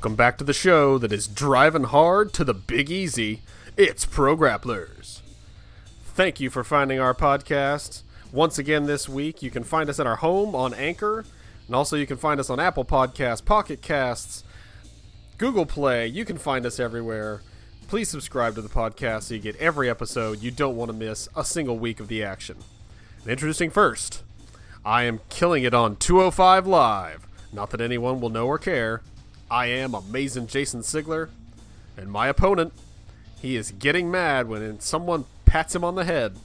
Welcome back to the show that is driving hard to the Big Easy. It's Pro Grapplers. Thank you for finding our podcast. Once again this week, you can find us at our home on Anchor, and also you can find us on Apple Podcasts, Pocket Casts, Google Play. You can find us everywhere. Please subscribe to the podcast so you get every episode. You don't want to miss a single week of the action. And introducing first, I am killing it on 205 Live. Not that anyone will know or care. I am amazing Jason Sigler, and my opponent, he is getting mad when someone pats him on the head.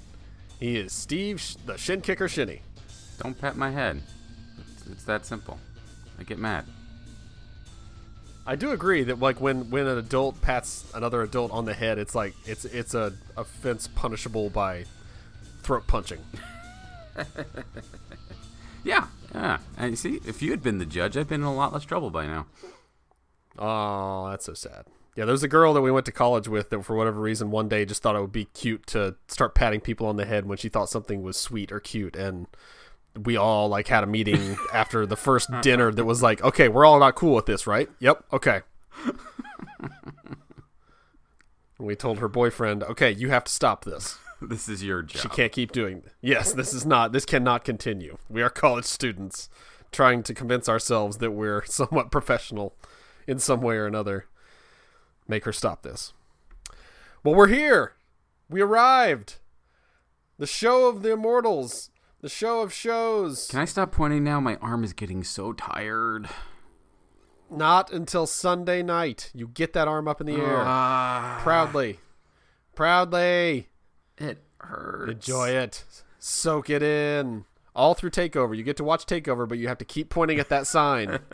He is Steve, Sh- the Shin Kicker Shinny. Don't pat my head. It's, it's that simple. I get mad. I do agree that like when when an adult pats another adult on the head, it's like it's it's a offense punishable by throat punching. Yeah, yeah. And you see, if you had been the judge, I'd been in a lot less trouble by now. Oh, that's so sad. Yeah, there's a girl that we went to college with that for whatever reason one day just thought it would be cute to start patting people on the head when she thought something was sweet or cute and we all like had a meeting after the first dinner that was like, okay, we're all not cool with this, right? Yep, okay. we told her boyfriend, okay, you have to stop this. This is your job. She can't keep doing. This. Yes, this is not. This cannot continue. We are college students trying to convince ourselves that we're somewhat professional in some way or another. Make her stop this. Well, we're here. We arrived. The show of the immortals. The show of shows. Can I stop pointing now? My arm is getting so tired. Not until Sunday night. You get that arm up in the air. Ah, Proudly. Proudly. it hurts. Enjoy it. Soak it in. All through Takeover. You get to watch Takeover, but you have to keep pointing at that sign.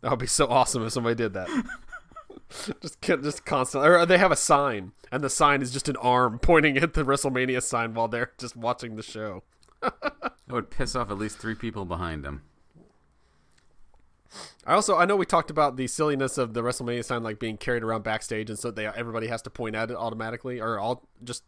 that would be so awesome if somebody did that. just just constantly. Or they have a sign, and the sign is just an arm pointing at the WrestleMania sign while they're just watching the show. That would piss off at least three people behind them. I also I know we talked about the silliness of the WrestleMania sign like being carried around backstage, and so they everybody has to point at it automatically or all just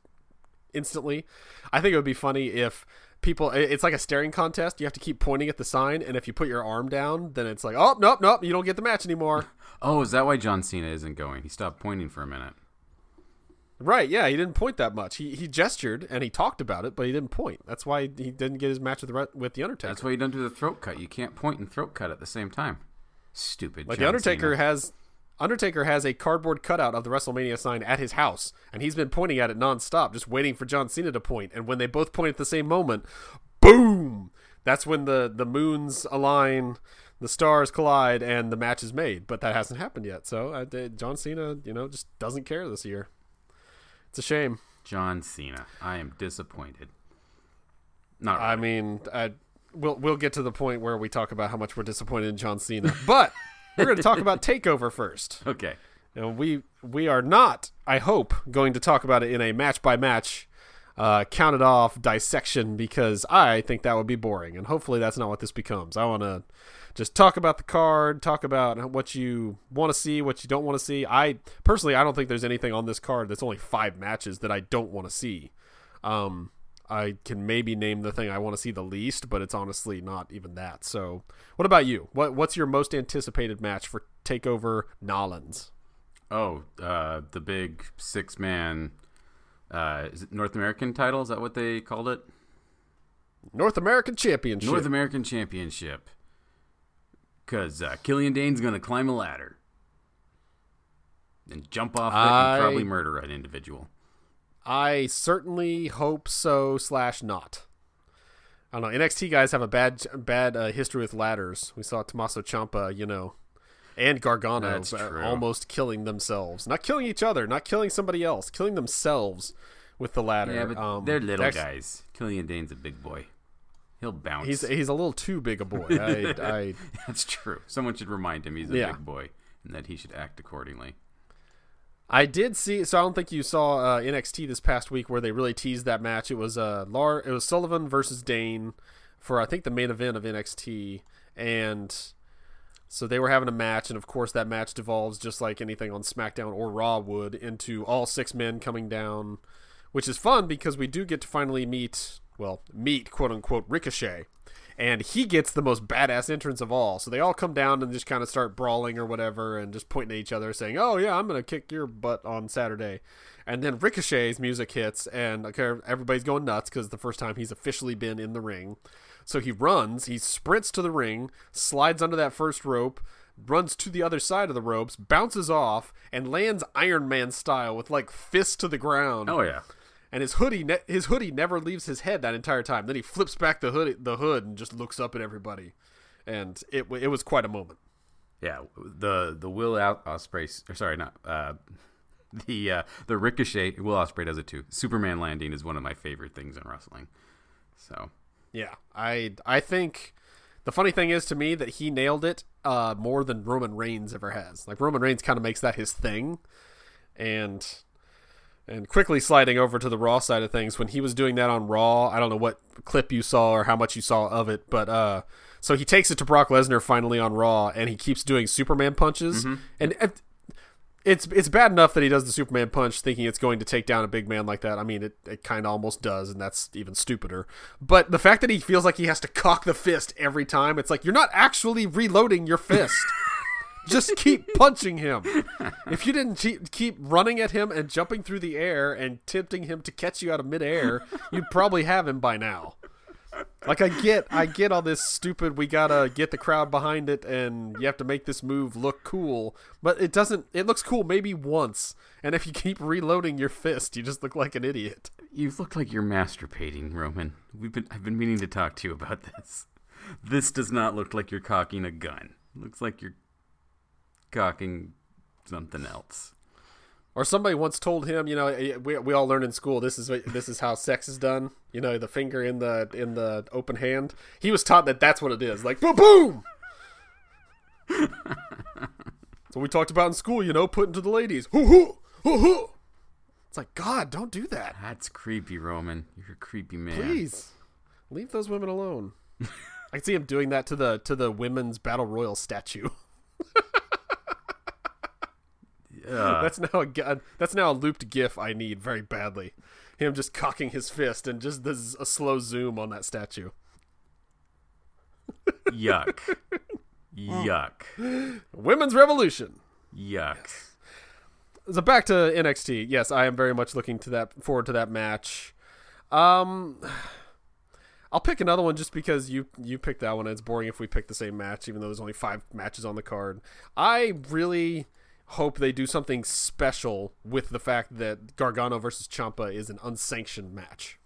instantly. I think it would be funny if people it's like a staring contest. You have to keep pointing at the sign, and if you put your arm down, then it's like oh nope nope you don't get the match anymore. Oh, is that why John Cena isn't going? He stopped pointing for a minute. right? Yeah, he didn't point that much. He he gestured and he talked about it, but he didn't point. That's why he didn't get his match with the with the Undertaker. That's why you don't do the throat cut. You can't point and throat cut at the same time. Stupid. Like John the Undertaker Cena. has Undertaker has a cardboard cutout of the WrestleMania sign at his house, and he's been pointing at it nonstop, just waiting for John Cena to point. And when they both point at the same moment, boom! That's when the the moons align, the stars collide, and the match is made. But that hasn't happened yet. So uh, John Cena, you know, just doesn't care this year. It's a shame. John Cena. I am disappointed. Not I mean, I, we'll we'll get to the point where we talk about how much we're disappointed in John Cena, but we're going to talk about Takeover first. okay. And we we are not, I hope, going to talk about it in a match by match, uh, counted off dissection because I think that would be boring, and hopefully that's not what this becomes. I want to just talk about the card, talk about what you want to see, what you don't want to see. I personally, I don't think there's anything on this card that's only five matches that I don't want to see. Um, I can maybe name the thing I want to see the least, but it's honestly not even that. So, what about you? What what's your most anticipated match for Takeover Nolans? Oh, uh, the big six man. Uh, is it North American title? Is that what they called it? North American Championship. North American Championship. Because uh, Killian Dain's going to climb a ladder and jump off it and probably murder an individual. I certainly hope so. Slash not. I don't know. NXT guys have a bad bad uh, history with ladders. We saw Tommaso Ciampa, you know, and Gargano almost killing themselves. Not killing each other, not killing somebody else, killing themselves with the ladder. Yeah, but Um, they're little that's- guys. Killian Dain's a big boy. He'll bounce. He's he's a little too big a boy. I, I That's true. Someone should remind him he's a Yeah. big boy and that he should act accordingly. I did see. So I don't think you saw uh, NXT this past week where they really teased that match. It was uh, Lar. It was Sullivan versus Dain for I think the main event of NXT, and so they were having a match, and of course that match devolves just like anything on SmackDown or Raw would into all six men coming down, which is fun because we do get to finally meet well meet quote unquote Ricochet. And he gets the most badass entrance of all. So they all come down and just kind of start brawling or whatever, and just pointing at each other, saying, "Oh yeah, I'm gonna kick your butt on Saturday." And then Ricochet's music hits, and okay, everybody's going nuts because the first time he's officially been in the ring. So he runs, he sprints to the ring, slides under that first rope, runs to the other side of the ropes, bounces off, and lands Iron Man style with like fists to the ground. Oh yeah. And his hoodie, ne- his hoodie never leaves his head that entire time. Then he flips back the hood, the hood, and just looks up at everybody, and it it was quite a moment. Yeah, the the Will Ospreay, or sorry, not uh, the uh, the Ricochet. Will Ospreay does it too. Superman landing is one of my favorite things in wrestling. So yeah, I I think the funny thing is to me that he nailed it uh, more than Roman Reigns ever has. Like Roman Reigns kind of makes that his thing, and and quickly sliding over to the Raw side of things when he was doing that on Raw. I don't know what clip you saw or how much you saw of it, but uh, so he takes it to Brock Lesnar finally on Raw, and he keeps doing Superman punches, mm-hmm. and it's it's bad enough that he does the Superman punch thinking it's going to take down a big man like that. I mean, it, it kind of almost does, and that's even stupider. But the fact that he feels like he has to cock the fist every time, it's like you're not actually reloading your fist. Just keep punching him. If you didn't keep running at him and jumping through the air and tempting him to catch you out of midair, you'd probably have him by now like I get I get all this stupid we gotta get the crowd behind it and you have to make this move look cool, but it doesn't it looks cool maybe once. And if you keep reloading your fist, you just look like an idiot. You look like you're masturbating, Roman. We've been I've been meaning to talk to you about this. This does not look like you're cocking a gun. It looks like you're cocking something else. Or somebody once told him, you know, eh, we, we all learn in school this is this is how sex is done. You know, the finger in the in the open hand. He was taught that that's what it is. Like boom, boom. so we talked about in school, you know, putting to the ladies. Hoo hoo hoo hoo. It's like God, don't do that. That's creepy, Roman. You're a creepy man. Please leave those women alone. I can see him doing that to the to the women's battle royal statue. Uh, that's now a that's now a looped GIF I need very badly. Him just cocking his fist and just this is a slow zoom on that statue. Yuck. Yuck. Women's Revolution. Yuck. So back to NXT. Yes, I am very much looking to that forward to that match. Um I'll pick another one just because you you picked that one. It's boring if we pick the same match, even though there's only five matches on the card. I really hope they do something special with the fact that Gargano versus Ciampa is an unsanctioned match.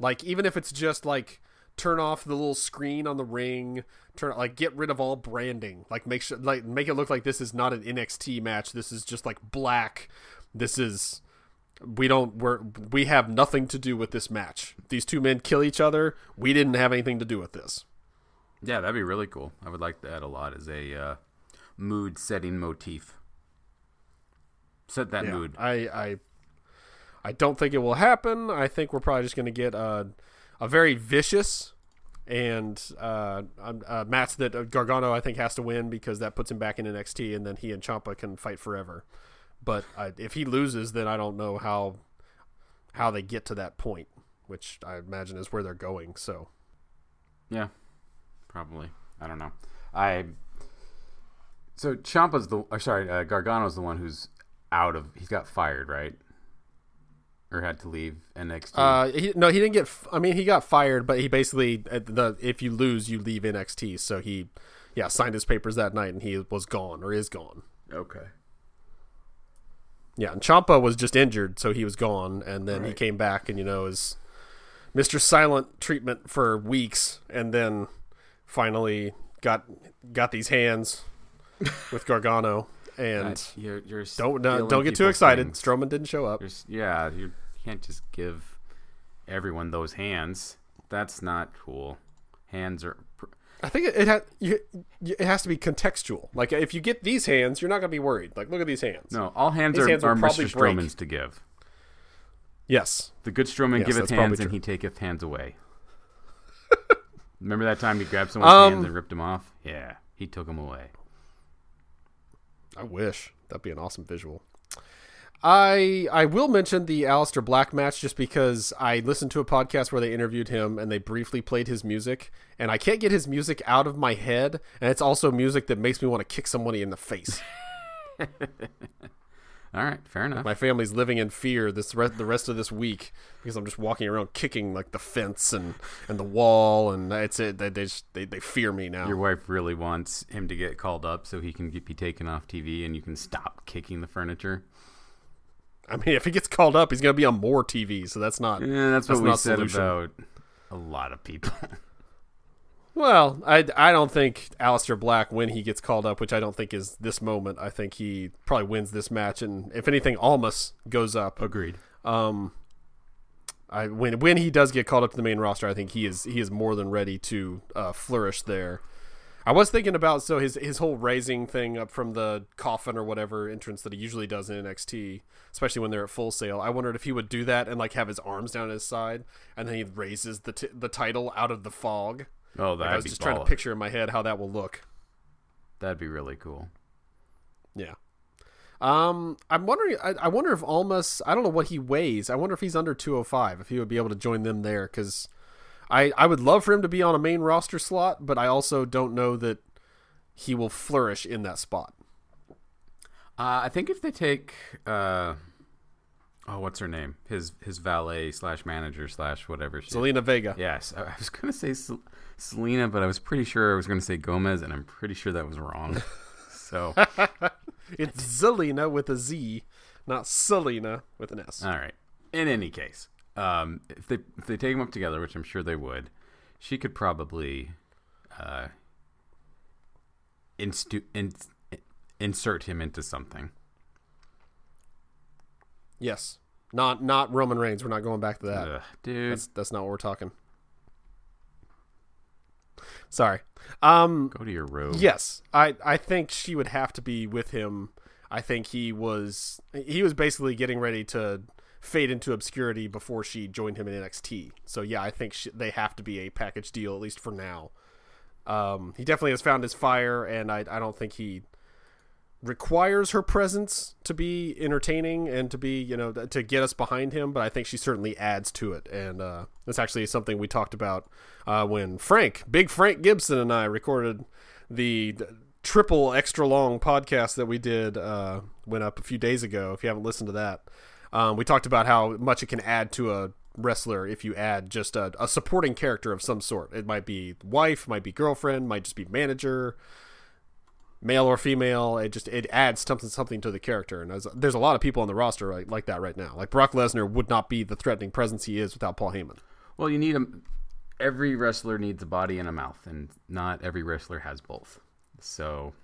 Like even if it's just like turn off the little screen on the ring, turn like get rid of all branding, like make sure like make it look like this is not an NXT match. This is just like black. This is we don't we're we have nothing to do with this match. These two men kill each other. We didn't have anything to do with this. Yeah, that'd be really cool. I would like that a lot as a uh, mood setting motif. Set that yeah, mood. I, I I don't think it will happen. I think we're probably just going to get a a very vicious and uh, a match that Gargano I think has to win because that puts him back in NXT, and then he and Ciampa can fight forever. But uh, if he loses, then I don't know how how they get to that point, which I imagine is where they're going. So, yeah, probably. I don't know. I so Ciampa's the or sorry, uh, Gargano's the one who's out of. He's got fired, right? Or had to leave NXT. Uh, he, no, he didn't get. I mean, he got fired, but he basically the if you lose, you leave NXT. So he, yeah, signed his papers that night, and he was gone or is gone. Okay. Yeah, and Ciampa was just injured, so he was gone, and then right. he came back, and you know, is Mister Silent treatment for weeks, and then finally got got these hands with Gargano, and you're, you're don't uh, don't get too excited. Things. Strowman didn't show up. You're, yeah, you can't just give everyone those hands. That's not cool. Hands are. Pr- I think it, it has it has to be contextual. Like if you get these hands, you're not gonna be worried. Like look at these hands. No, all hands these are, hands are Mr. Strowman's to give. Yes, the good Strowman yes, giveth hands and he taketh hands away. Remember that time he grabbed someone's um, hands and ripped them off? Yeah, he took them away. I wish that'd be an awesome visual. I I will mention the Aleister Black match just because I listened to a podcast where they interviewed him and they briefly played his music and I can't get his music out of my head and it's also music that makes me want to kick somebody in the face. All right, fair enough. My family's living in fear this re- the rest of this week because I'm just walking around kicking like the fence and, and the wall and it's it they they, just, they they fear me now. Your wife really wants him to get called up so he can get, be taken off TV and you can stop kicking the furniture. I mean, if he gets called up, he's going to be on more TV, so that's not. Yeah, that's, That's what we not said solution. about a lot of people. Well, I, I don't think Aleister Black, when he gets called up, which I don't think is this moment, I think he probably wins this match. And if anything, Almas goes up. Agreed. Um, I when when he does get called up to the main roster, I think he is he is more than ready to uh, flourish there. I was thinking about so his his whole raising thing up from the coffin or whatever entrance that he usually does in NXT, especially when they're at Full Sail. I wondered if he would do that and like have his arms down his side, and then he raises the t- the title out of the fog. Oh, that'd I was just trying to picture in my head how that will look. That'd be really cool. Yeah. Um, I'm wondering. I, I wonder if Almas. I don't know what he weighs. I wonder if he's under 205. If he would be able to join them there, because I I would love for him to be on a main roster slot, but I also don't know that he will flourish in that spot. Uh, I think if they take, uh, oh, what's her name? His his valet slash manager slash whatever. She, Zelina Vega. Yes, I I was gonna say Sel- Selena, but I was pretty sure I was gonna say Gomez, and I'm pretty sure that was wrong. so, It's Zelina with a Z, not Selena with an S. all right. In any case, um, if they if they take them up together, which I'm sure they would, she could probably uh, instu- in- insert him into something. yes, not not Roman Reigns. We're not going back to that. Ugh, dude, That's that's not what we're talking. Sorry. Um. go to your room. Yes, I I think she would have to be with him. I think he was he was basically getting ready to fade into obscurity before she joined him in NXT. So yeah, I think she, they have to be a package deal at least for now. Um, he definitely has found his fire, and I I don't think he requires her presence to be entertaining and to be you know to get us behind him but i think she certainly adds to it. And uh, that's actually something we talked about uh, when frank big frank gibson and i recorded the triple extra long podcast that we did uh, went up a few days ago if you haven't listened to that. Um, we talked about how much it can add to a wrestler if you add just a, a supporting character of some sort. It might be wife might be girlfriend might just be manager male or female. It just it adds something something to the character, and there's, there's a lot of people on the roster like, like that right now. Like Brock Lesnar would not be the threatening presence he is without Paul Heyman. Well, you need a. Every wrestler needs a body and a mouth, and not every wrestler has both. So,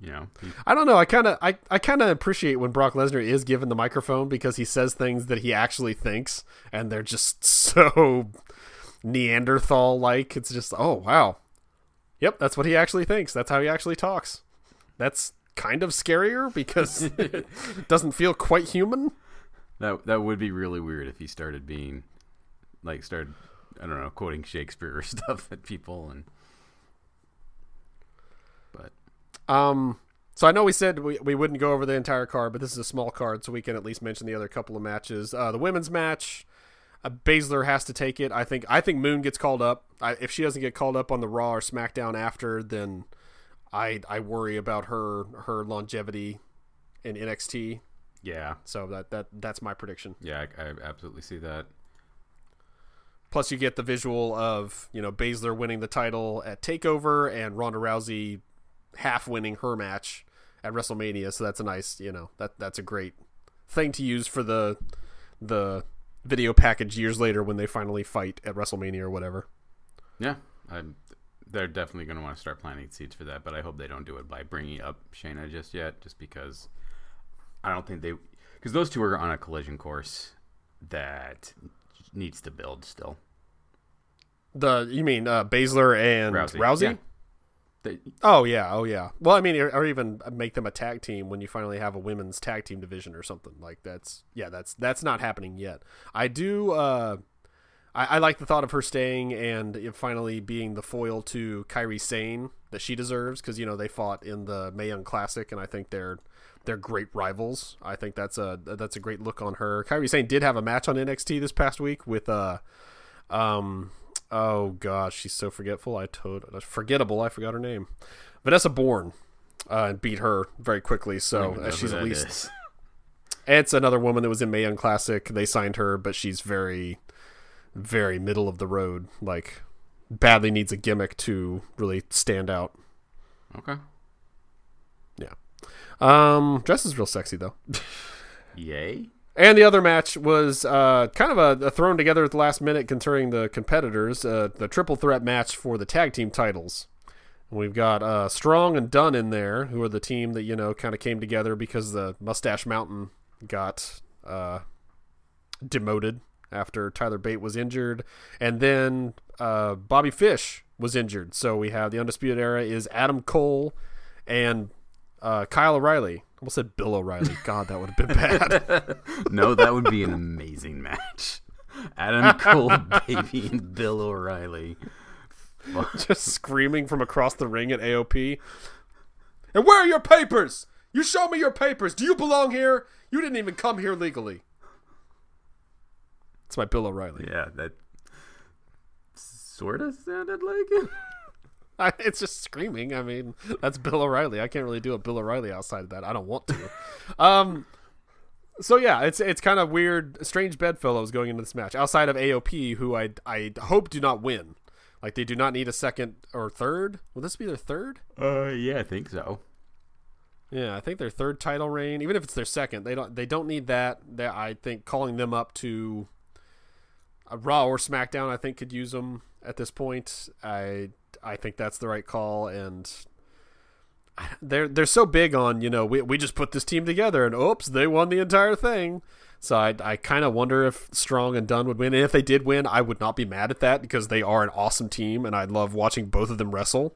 you know, you- I don't know. I kind of I, I kind of appreciate when Brock Lesnar is given the microphone because he says things that he actually thinks, and they're just so Neanderthal like. It's just oh wow, yep, that's what he actually thinks. That's how he actually talks. That's kind of scarier because it doesn't feel quite human. that that would be really weird if he started being, like, started I don't know quoting Shakespeare or stuff at people, and but Um, so I know we said we, we wouldn't go over the entire card, but this is a small card, so we can at least mention the other couple of matches. Uh, the women's match, uh, Baszler has to take it. I think I think Moon gets called up. I, if she doesn't get called up on the Raw or SmackDown after, then I I worry about her her longevity in NXT. yeah, So that that that's my prediction. yeah, I, I absolutely see that. Plus, you get the visual of you know Baszler winning the title at Takeover and Ronda Rousey half winning her match at WrestleMania. So that's a nice you know that that's a great thing to use for the the video package years later when they finally fight at WrestleMania or whatever. Yeah, I, they're definitely going to want to start planting seeds for that, but I hope they don't do it by bringing up Shayna just yet, just because I don't think they because those two are on a collision course that needs to build still. The you mean uh, Baszler and Rousey. Rousey? Yeah. They, Oh yeah, oh yeah. Well, I mean, or, or even make them a tag team when you finally have a women's tag team division or something like that's. Yeah, that's that's not happening yet. I do. uh I, I like the thought of her staying and finally being the foil to Kairi Sane that she deserves because you know they fought in the Mae Young Classic and I think they're they're great rivals. I think that's a that's a great look on her. Kairi Sane did have a match on NXT this past week with uh um oh gosh, she's so forgetful. I told forgettable. I forgot her name. Vanessa Borne uh, and beat her very quickly. So uh, she's at least. Is. It's another woman that was in Mae Young Classic. They signed her, but she's very, very middle of the road. Like, badly needs a gimmick to really stand out. Okay. Yeah. Um, dress is real sexy though. Yay. And the other match was uh, kind of a, a, thrown together at the last minute concerning the competitors. Uh, the triple threat match for the tag team titles. We've got uh, Strong and Dunn in there, who are the team that you know kind of came together because the Mustache Mountain got uh, demoted after Tyler Bate was injured, and then uh, Bobby Fish was injured. So we have the Undisputed Era is Adam Cole and uh, Kyle O'Reilly. Almost said Bill O'Reilly. God, that would have been bad. no, that would be an amazing match. Adam Cole, baby, and Bill O'Reilly. Just screaming from across the ring at AOP. And where are your papers? You show me your papers. Do you belong here? You didn't even come here legally. It's my Bill O'Reilly. Yeah, that sort of sounded like it. It's just screaming. I mean, that's Bill O'Reilly. I can't really do a Bill O'Reilly outside of that. I don't want to. um, so yeah, it's it's kind of weird, strange bedfellows going into this match. Outside of AOP, who I I hope do not win. Like they do not need a second or third. Will this be their third? Uh, yeah, I think so. Yeah, I think their third title reign. Even if it's their second, they don't they don't need that. That I think calling them up to Raw or SmackDown, I think could use them at this point. I I think that's the right call, and they're they're so big on you know we we just put this team together, and oops, they won the entire thing. So I, I kind of wonder if Strong and Dunn would win. And if they did win, I would not be mad at that because they are an awesome team, and I love watching both of them wrestle.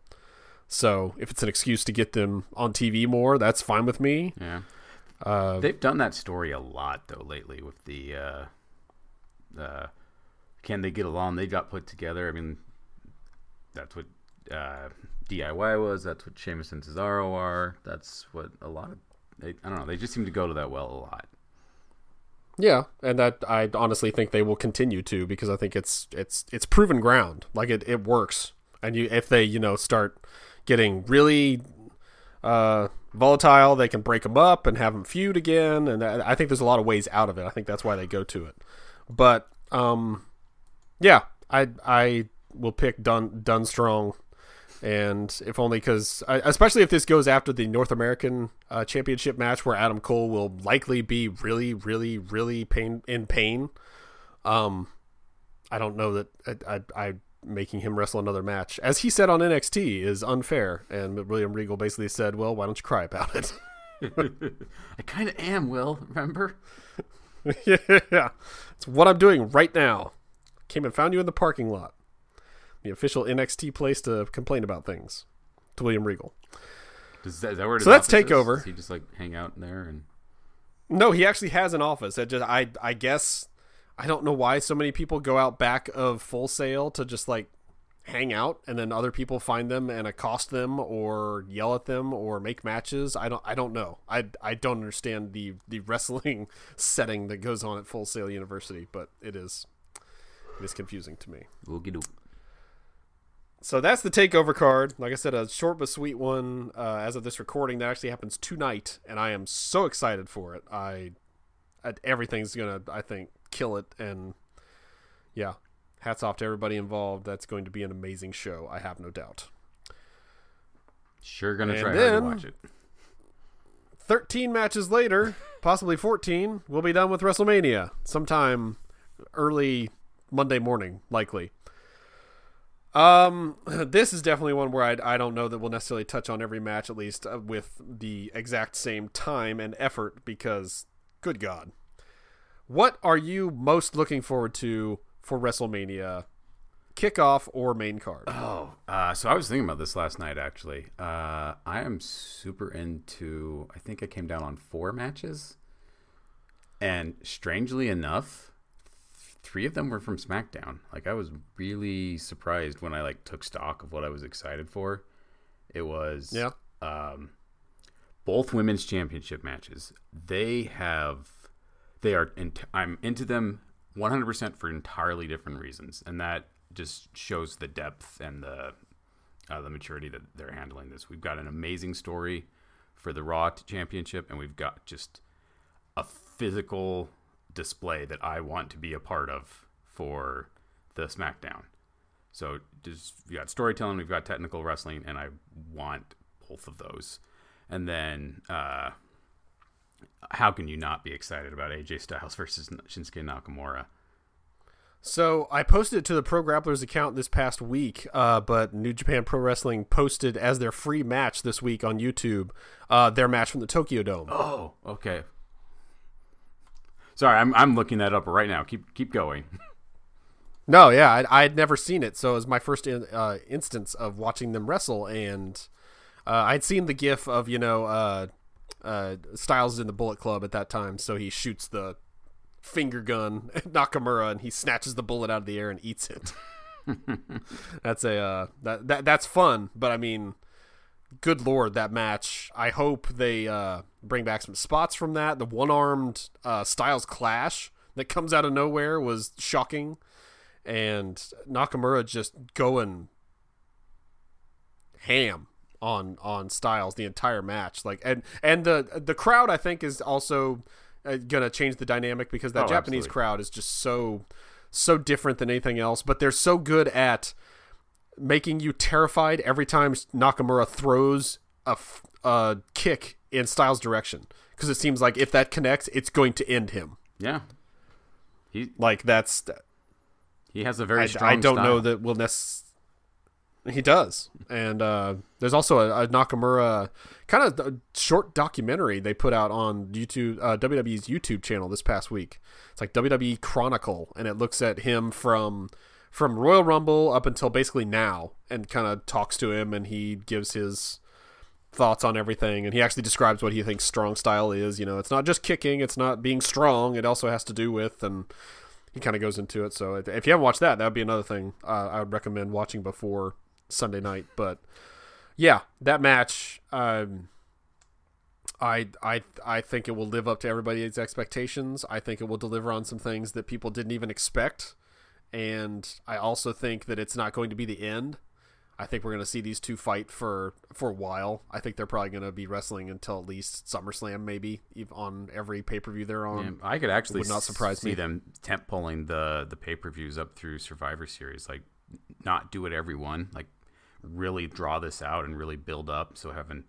So if it's an excuse to get them on TV more, that's fine with me. Yeah. Uh, They've done that story a lot though lately with the uh, uh, can they get along? They got put together. I mean, that's what uh, DIY was. That's what Sheamus and Cesaro are. That's what a lot of they, I don't know. They just seem to go to that well a lot. Yeah, and that I honestly think they will continue to because I think it's it's it's proven ground. Like it, it works. And you if they, you know, start getting really uh, volatile, they can break them up and have them feud again and I think there's a lot of ways out of it. I think that's why they go to it. But um yeah, I I will pick Dun Dunn Strong and if only because especially if this goes after the North American uh, Championship match where Adam Cole will likely be really, really, really pain in pain. Um, I don't know that I, I, I making him wrestle another match, as he said on NXT, is unfair. And William Regal basically said, "Well, why don't you cry about it?" I kind of am, Will. Remember? yeah, it's what I'm doing right now. Came and found you in the parking lot the official NXT place to complain about things. To William Regal. Does that, is that where so that's takeover. Does he just like hang out in there and? No, he actually has an office. It just I I guess I don't know why so many people go out back of Full Sail to just like hang out and then other people find them and accost them or yell at them or make matches. I don't I don't know. I I don't understand the the wrestling setting that goes on at Full Sail University, but it is it is confusing to me. Oogie so that's the takeover card. Like I said, a short but sweet one. Uh, as of this recording, that actually happens tonight, and I am so excited for it. I, I everything's gonna, I think, kill it, and yeah, hats off to everybody involved. That's going to be an amazing show. I have no doubt. Sure, gonna and try to watch it. Thirteen matches later, possibly fourteen, we'll be done with WrestleMania sometime early Monday morning, likely. Um, this is definitely one where I, I don't know that we'll necessarily touch on every match at least uh, with the exact same time and effort because, good God, what are you most looking forward to for WrestleMania? Kickoff or main card? Oh, uh, so I was thinking about this last night actually. Uh, I am super into. I think I came down on four matches, and strangely enough, three of them were from SmackDown. Like I was really surprised when I like took stock of what I was excited for. It was yeah. Um, both women's championship matches. They have, they are. I'm into them 100% for entirely different reasons, and that just shows the depth and the uh, the maturity that they're handling this. We've got an amazing story for the Raw championship, and we've got just a physical display that I want to be a part of for the SmackDown. So just we got storytelling, we've got technical wrestling, and I want both of those. And then, uh, how can you not be excited about AJ Styles versus Shinsuke Nakamura? So I posted it to the Pro Grapplers account this past week, uh, but New Japan Pro Wrestling posted as their free match this week on YouTube uh, their match from the Tokyo Dome. Oh, okay. Sorry, I'm I'm looking that up right now. Keep keep going. No, yeah, I had never seen it, so it was my first in, uh, instance of watching them wrestle, and uh, I'd seen the GIF of you know uh, uh, Styles in the Bullet Club at that time, so he shoots the finger gun at Nakamura, and he snatches the bullet out of the air and eats it. that's a uh, that, that that's fun, but I mean, good lord, that match. I hope they uh, bring back some spots from that. The one armed uh, Styles clash that comes out of nowhere was shocking and Nakamura just going ham on on Styles the entire match. Like and and the the crowd I think is also uh, gonna change the dynamic because that Oh, Japanese absolutely. crowd is just so so different than anything else. But they're so good at making you terrified every time Nakamura throws a, a kick in Styles' direction because it seems like if that connects, it's going to end him. Yeah, he Like that's he has a very I, strong. I don't know that will necess- He does, and uh, there's also a, a Nakamura kind of short documentary they put out on YouTube, uh, WWE's YouTube channel this past week. It's like WWE Chronicle, and it looks at him from from Royal Rumble up until basically now, and kind of talks to him, and he gives his thoughts on everything and he actually describes what he thinks strong style is you know it's not just kicking it's not being strong it also has to do with and he kind of goes into it. So if you haven't watched that, that would be another thing uh, I would recommend watching before Sunday night. But yeah, that match, um, I I I think it will live up to everybody's expectations. I think it will deliver on some things that people didn't even expect, and I also think that it's not going to be the end. I think we're going to see these two fight for for a while. I think they're probably going to be wrestling until at least SummerSlam, maybe on every pay per view they're on. Yeah, I could actually would not surprise see me. them temp pulling the the pay per views up through Survivor Series. Like, not do it every one. Like, really draw this out and really build up. So having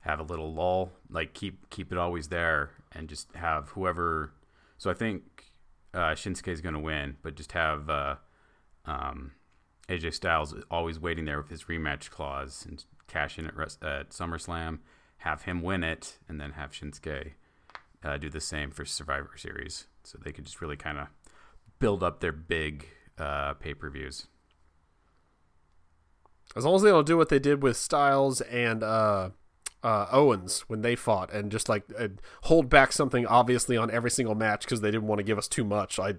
have a little lull, like keep keep it always there, and just have whoever. So I think uh, Shinsuke is going to win, but just have uh, um, AJ Styles always waiting there with his rematch clause and cash in at, Res- at SummerSlam. Have him win it, and then have Shinsuke uh, do the same for Survivor Series, so they could just really kind of build up their big uh, pay per views. As long as they don't do what they did with Styles and uh, uh, Owens when they fought, and just like uh, hold back something obviously on every single match because they didn't want to give us too much. I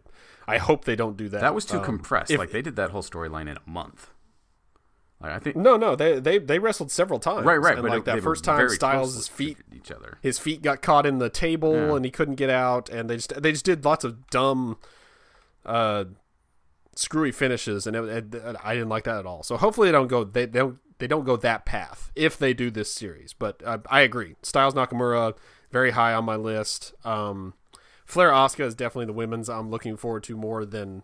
I hope they don't do that. That was too Um, compressed. if- like they did that whole storyline in a month. Like I think no, no, they they they wrestled several times. right, right. And but like it- that first time, Styles' feet each other. his feet got caught in the table Yeah. and he couldn't get out and they just they just did lots of dumb uh screwy finishes and it, it- I didn't like that at all. So hopefully they don't go they, they don't they don't go that path if they do this series. But uh, I agree. Styles Nakamura very high on my list. Um Flair Asuka is definitely the women's I'm looking forward to more than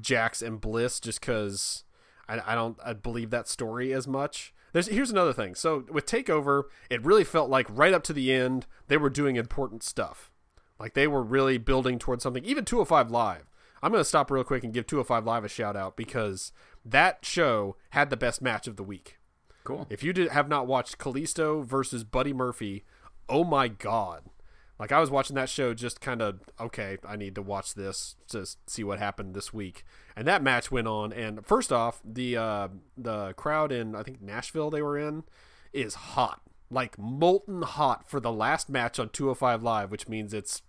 Jax and Bliss just cuz I, I don't I believe that story as much. There's here's another thing. So with Takeover, it really felt like right up to the end they were doing important stuff. Like they were really building towards something. Even 205 Live. I'm going to stop real quick and give 205 Live a shout out because that show had the best match of the week. Cool. If you did, have not watched Kalisto versus Buddy Murphy, oh my god. Like I was watching that show just kind of okay, I need to watch this to see what happened this week. And that match went on and first off, the uh the crowd in I think Nashville they were in is hot. Like molten hot for the last match on 205 Live, which means it's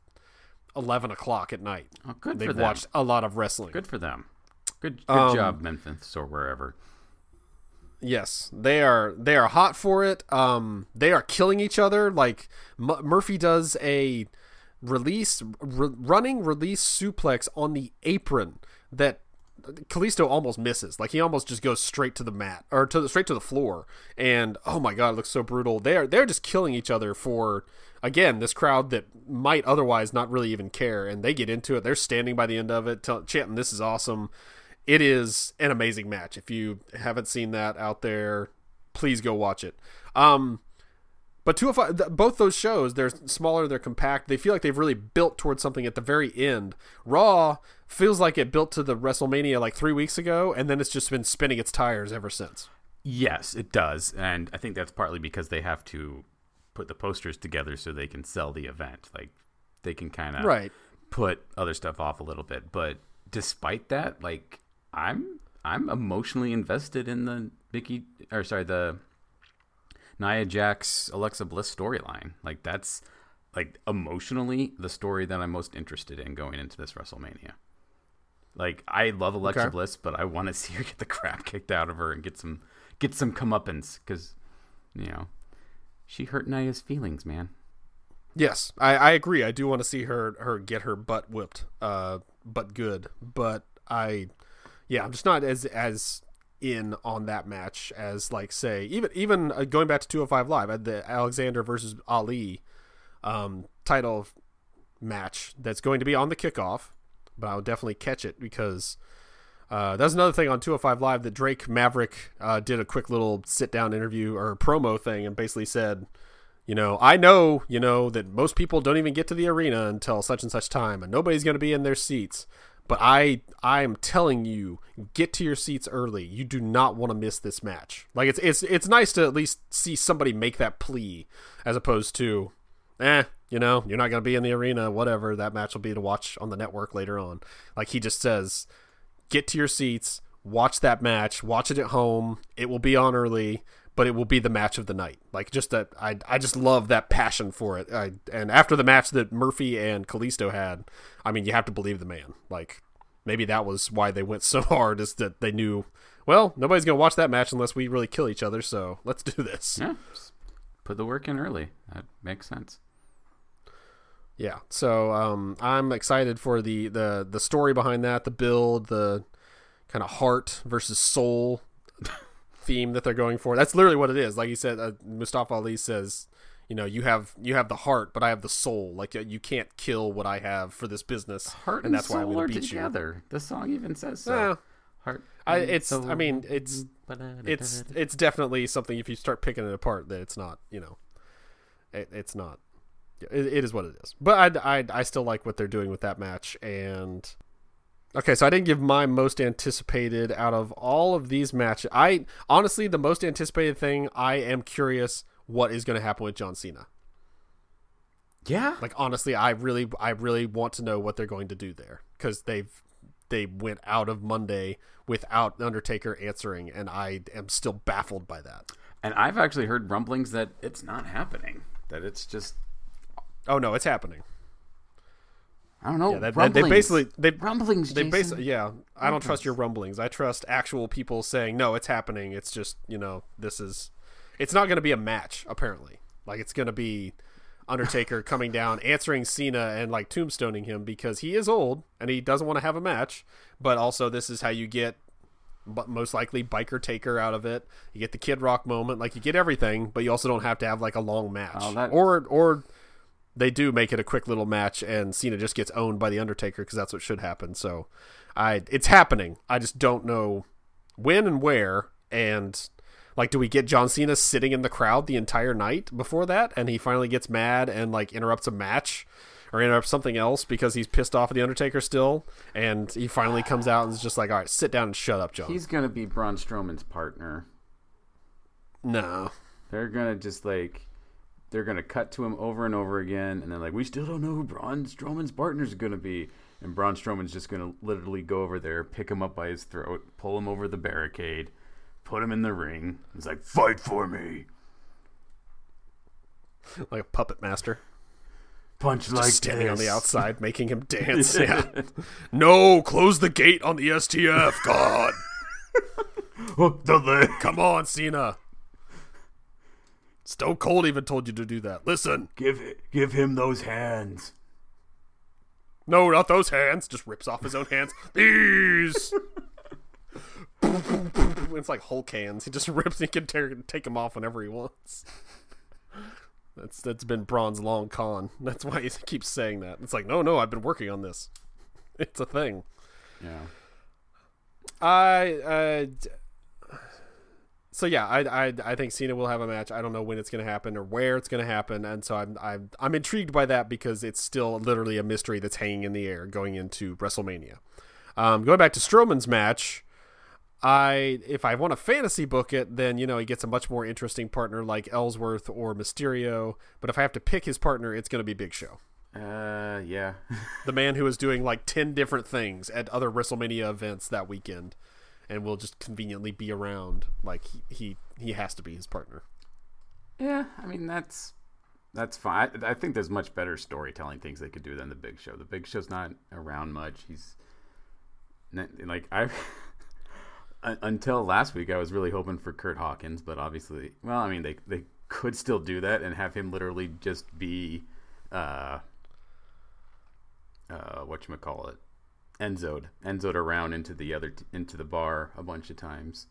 11 o'clock at night. Oh, good for They've watched a lot of wrestling. Good for them. Good, good Um, job, Memphis or wherever. Yes, they are. They are hot for it. Um, they are killing each other. Like M- Murphy does a release, r- running release suplex on the apron that Kalisto almost misses. Like he almost just goes straight to the mat or to the straight to the floor. And oh my god, it looks so brutal. They are they're just killing each other for again this crowd that might otherwise not really even care. And they get into it. They're standing by the end of it, t- chanting, "This is awesome." It is an amazing match. If you haven't seen that out there, please go watch it. Um, but two of both those shows, they're smaller, they're compact. They feel like they've really built towards something at the very end. Raw feels like it built to the WrestleMania like three weeks ago, and then it's just been spinning its tires ever since. Yes, it does, and I think that's partly because they have to put the posters together so they can sell the event. Like they can kind of right put other stuff off a little bit, but despite that, like I'm I'm emotionally invested in the Mickey or sorry the Nia Jax Alexa Bliss storyline. Like that's like emotionally the story that I'm most interested in going into this WrestleMania. Like I love Alexa okay. Bliss, but I want to see her get the crap kicked out of her and get some get some comeuppance because you know she hurt Nia's feelings, man. Yes, I, I agree. I do want to see her her get her butt whipped, uh, but good. But I yeah, I'm just not as as in on that match as like say even even uh, going back to 205 live at the Alexander versus Ali um, title match that's going to be on the kickoff, but I'll definitely catch it because uh, that's another thing on 205 live that Drake Maverick uh, did a quick little sit down interview or promo thing and basically said, you know, I know, you know, that most people don't even get to the arena until such and such time and nobody's going to be in their seats. But I I am telling you, get to your seats early. You do not want to miss this match. Like it's it's it's nice to at least see somebody make that plea as opposed to eh, you know, you're not going to be in the arena, whatever. That match will be to watch on the network later on. Like he just says, get to your seats, watch that match, watch it at home. It will be on early but it will be the match of the night. Like just that, I I just love that passion for it. I, and after the match that Murphy and Kalisto had, I mean, you have to believe the man. Like maybe that was why they went so hard, is that they knew, well, nobody's gonna watch that match unless we really kill each other. So let's do this. Yeah, put the work in early. That makes sense. Yeah, so um, I'm excited for the, the the story behind that, the build, the kind of heart versus soul theme that they're going for. That's literally what it is. Like you said, uh, Mustafa Ali says, you know, you have you have the heart, but I have the soul. Like uh, you can't kill what I have for this business, heart and, that's why I'm going to beat together. you. The song even says so. Yeah. Heart. I, it's. Soul. I mean, it's. It's. It's definitely something. If you start picking it apart, that it's not. You know, it, it's not. It, it is what it is. But I, I, I still like what they're doing with that match, and Okay, so I didn't give my most anticipated out of all of these matches. I honestly, the most anticipated thing, I am curious what is going to happen with John Cena. Yeah, like honestly, I really, I really want to know what they're going to do there because they've they went out of Monday without Undertaker answering, and I am still baffled by that. And I've actually heard rumblings that it's not happening. That it's just. Oh no, it's happening. I don't know. Yeah, that, rumblings. they basically they rumblings. They basically yeah. Rumblings. I don't trust your rumblings. I trust actual people saying no, it's happening. It's just you know this is. It's not going to be a match apparently. Like it's going to be Undertaker coming down, answering Cena, and like tombstoning him because he is old and he doesn't want to have a match. But also, this is how you get, but most likely biker taker out of it. You get the Kid Rock moment, like you get everything, but you also don't have to have like a long match oh, that... or or they do make it a quick little match, and Cena just gets owned by the Undertaker because that's what should happen. So, I it's happening. I just don't know when and where. And like, do we get John Cena sitting in the crowd the entire night before that, and he finally gets mad and like interrupts a match? Or interrupts something else because he's pissed off at the Undertaker still, and he finally comes out and is just like, "All right, sit down and shut up, John." He's gonna be Braun Strowman's partner. No, they're gonna just like they're gonna cut to him over and over again, and they're like, "We still don't know who Braun Strowman's partner is gonna be." And Braun Strowman's just gonna literally go over there, pick him up by his throat, pull him over the barricade, put him in the ring. He's like, "Fight for me!" Like a puppet master. Punch just like standing this. on the outside, making him dance. yeah. no, close the gate on the STF. God. the leg. Come on, Cena. Stone Cold even told you to do that. Listen. Give give him those hands. No, not those hands. Just rips off his own hands. These. it's like Hulk hands. He just rips. He can tear, take them off whenever he wants. That's that's been Braun's long con. That's why he keeps saying that. It's like, no, no, I've been working on this. It's a thing. Yeah. I uh, d- so yeah, I, I I think Cena will have a match. I don't know when it's going to happen or where it's going to happen, and so I'm I'm I'm intrigued by that because it's still literally a mystery that's hanging in the air going into WrestleMania. Um, going back to Strowman's match, I if I want to fantasy book it, then you know he gets a much more interesting partner like Ellsworth or Mysterio. But if I have to pick his partner, it's going to be Big Show, Uh, yeah. the man who is doing like ten different things at other WrestleMania events that weekend, and will just conveniently be around. Like he he, he has to be his partner. yeah. I mean, that's that's fine. I, I think there's much better storytelling things they could do than the Big Show. The Big Show's not around much. He's like I. Until last week, I was really hoping for Curt Hawkins, but obviously, well, I mean, they they could still do that and have him literally just be, uh, uh, what you call it, Enzo'd, Enzo'd around into the other t- into the bar a bunch of times.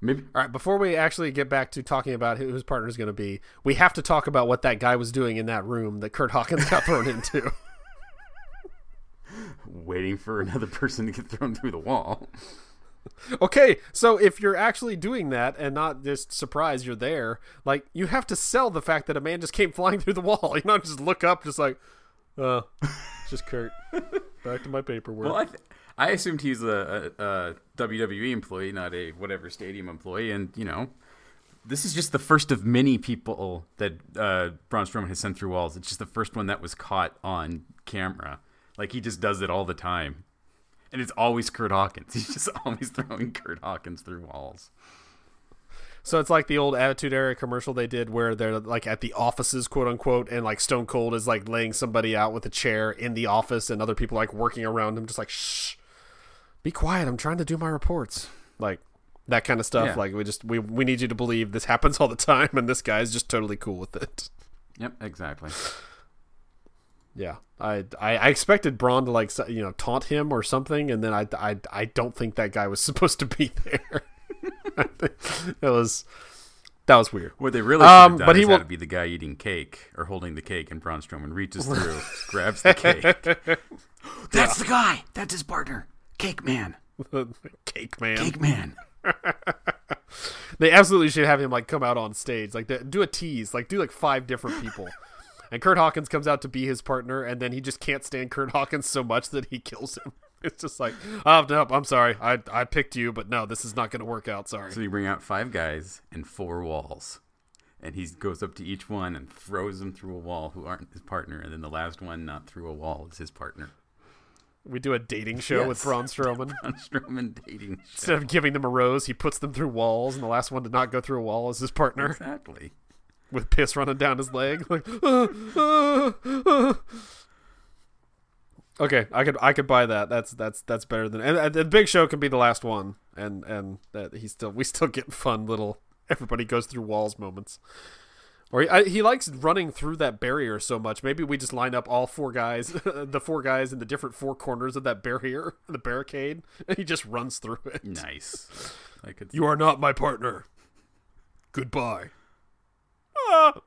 Maybe All right, before we actually get back to talking about who his partner is going to be, we have to talk about what that guy was doing in that room that Curt Hawkins got thrown into. waiting for another person to get thrown through the wall. Okay, so if you're actually doing that and not just surprised you're there, like you have to sell the fact that a man just came flying through the wall. You not just look up, just like, uh, it's just Curt. Back to my paperwork. Well, I, th- I assumed he's a, a, a WWE employee, not a whatever stadium employee, and you know, this is just the first of many people that uh, Braun Strowman has sent through walls. It's just the first one that was caught on camera. Like he just does it all the time, and it's always Curt Hawkins. He's just always throwing Curt Hawkins through walls. So it's like the old Attitude Era commercial they did where they're like at the offices, quote unquote, and like Stone Cold is like laying somebody out with a chair in the office and other people like working around him, just like, shh, be quiet. I'm trying to do my reports. Like that kind of stuff. Yeah. Like we just, we, we need you to believe this happens all the time and this guy's just totally cool with it. Yep, exactly. Yeah. I, I, I expected Braun to like, you know, taunt him or something. And then I, I, I don't think that guy was supposed to be there. It was, that was weird. What they really should Um, done but he is will- to be the guy eating cake or holding the cake, and Braun Strowman reaches through, grabs the cake. That's the guy. That's his partner, Cake Man. Cake man. Cake Man. They absolutely should have him like come out on stage, like do a tease, like do like five different people. and Curt Hawkins comes out to be his partner, and then he just can't stand Curt Hawkins so much that he kills him. It's just like, oh no, I'm sorry, I I picked you, but no, this is not going to work out. Sorry. So you bring out five guys and four walls, and he goes up to each one and throws them through a wall who aren't his partner, and then the last one not through a wall is his partner. We do a dating show with Yes. Braun Strowman. Braun Strowman dating. show. Instead of giving them a rose, he puts them through walls, and the last one to not go through a wall is his partner Exactly. with piss running down his leg. Like, "Ah, ah, ah." Okay, I could I could buy that. That's that's that's better than and, and the big show can be the last one, and and that he still we still get fun little everybody goes through walls moments. Or he, I, he likes running through that barrier so much. Maybe we just line up all four guys, the four guys in the different four corners of that barrier, the barricade, and he just runs through it. Nice. I could. You are not my partner. Goodbye. Ah.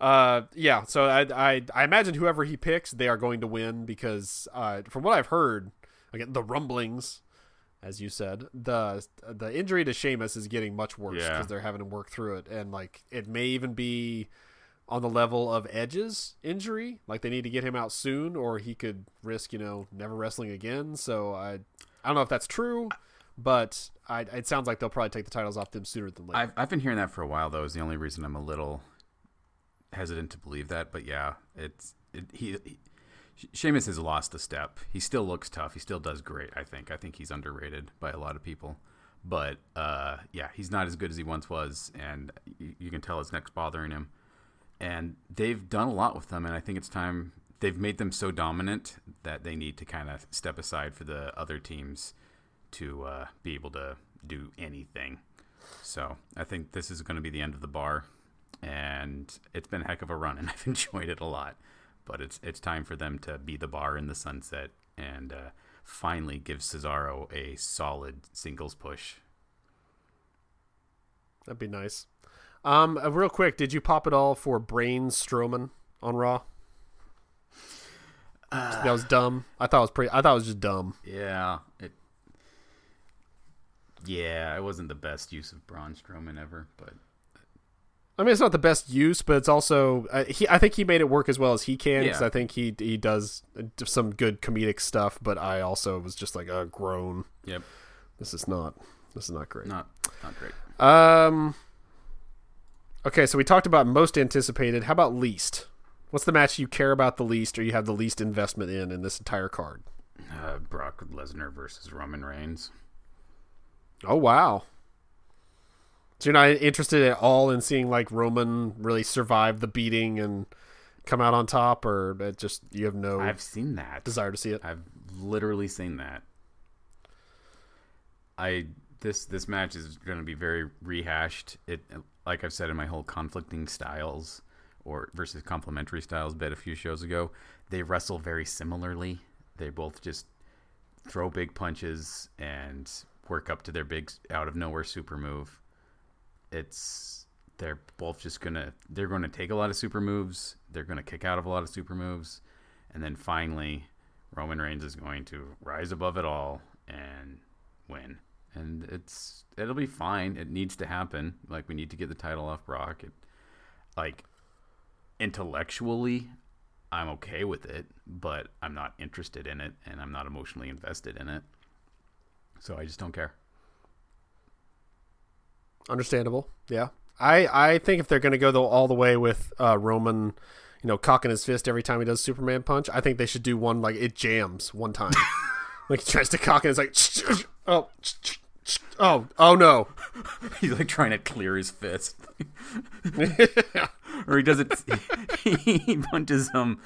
Uh, yeah. So I, I, I imagine whoever he picks, they are going to win because, uh, from what I've heard, again, the rumblings, as you said, the the injury to Sheamus is getting much worse because Yeah. they're having him work through it, and like it may even be on the level of Edge's injury. Like they need to get him out soon, or he could risk, you know, never wrestling again. So I, I don't know if that's true, but I, it sounds like they'll probably take the titles off them sooner than later. I've I've been hearing that for a while though. Is the only reason I'm a little hesitant to believe that. But yeah, it's it, he. he Sheamus has lost a step. He still looks tough. He still does great. I think. I think he's underrated by a lot of people. But uh, yeah, he's not as good as he once was, and you, you can tell his neck's bothering him. And they've done a lot with them, and I think it's time. They've made them so dominant that they need to kind of step aside for the other teams to uh, be able to do anything. So I think this is going to be the end of the bar, and it's been a heck of a run, and I've enjoyed it a lot. But it's it's time for them to be the bar in the sunset and uh, finally give Cesaro a solid singles push. That'd be nice. Um, uh, real quick, did you pop it all for Brains Strowman on Raw? that was dumb. I thought it was pretty. I thought it was just dumb. Yeah, it. Yeah, it wasn't the best use of Braun Strowman ever, but I mean, it's not the best use, but it's also uh, he. I think he made it work as well as he can because Yeah. I think he he does uh, some good comedic stuff. But I also was just like a groan. yep, This is not. This is not great. not not great. Um. Okay, so we talked about most anticipated. How about least? What's the match you care about the least, or you have the least investment in in this entire card? Uh, Brock Lesnar versus Roman Reigns. Oh wow! So you're not interested at all in seeing like Roman really survive the beating and come out on top, or it just you have no I've seen that. desire to see it? I've literally seen that. I this this match is going to be very rehashed. It like I've said in my whole conflicting styles or versus complementary styles bit a few shows ago. They wrestle very similarly. They both just throw big punches and work up to their big out of nowhere super move. It's they're both just gonna they're gonna take a lot of super moves. They're gonna kick out of a lot of super moves, and then finally Roman Reigns is going to rise above it all and win. And it's it'll be fine. It needs to happen. Like we need to get the title off Brock. It, like intellectually, I'm okay with it, but I'm not interested in it, and I'm not emotionally invested in it. So I just don't care. Understandable. Yeah. I I think if they're going to go the, all the way with uh, Roman, you know, cocking his fist every time he does Superman punch, I think they should do one like it jams one time. like he tries to cock and it's like oh oh oh no. He's like trying to clear his fist. or he does it. he punches him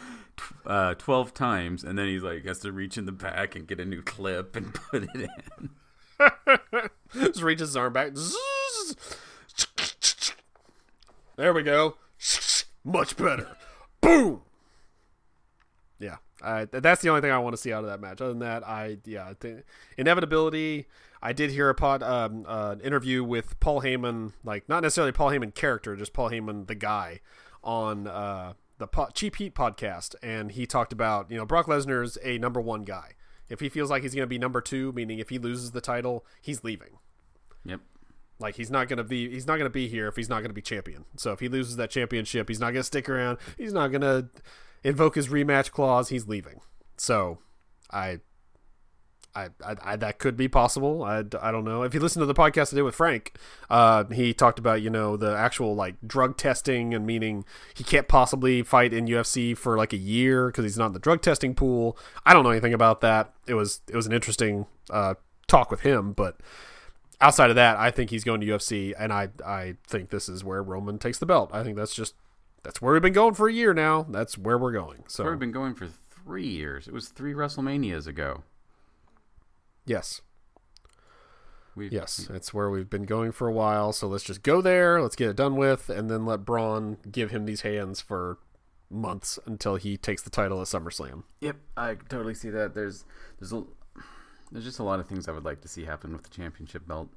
uh, twelve times, and then he's like has to reach in the back and get a new clip and put it in. Just reaches his arm back. There we go. Much better. Boom. Yeah, that's the only thing I want to see out of that match. Other than that, I yeah, think inevitability. I did hear a pod um, uh, interview with Paul Heyman, like not necessarily Paul Heyman character, just Paul Heyman the guy on uh, the po- Cheap Heat podcast, and he talked about you know Brock Lesnar's a number one guy. If he feels like he's going to be number two, meaning if he loses the title, he's leaving. Yep. Like he's not gonna be he's not gonna be here if he's not gonna be champion. So if he loses that championship, he's not gonna stick around. He's not gonna invoke his rematch clause. He's leaving. So I. I, I, I that could be possible. I, I don't know. If you listen to the podcast I did with Frank, uh, he talked about you know the actual like drug testing and meaning he can't possibly fight in UFC for like a year because he's not in the drug testing pool. I don't know anything about that. It was it was an interesting uh, talk with him, but outside of that, I think he's going to UFC, and I I think this is where Roman takes the belt. I think that's just that's where we've been going for a year now. That's where we're going. So We've been going for three years. It was three WrestleManias ago. yes, We yes, it's where we've been going for a while. So let's just go there. Let's get it done with, and then let Braun give him these hands for months until he takes the title at SummerSlam. Yep, I totally see that. There's there's a there's just a lot of things I would like to see happen with the championship belt.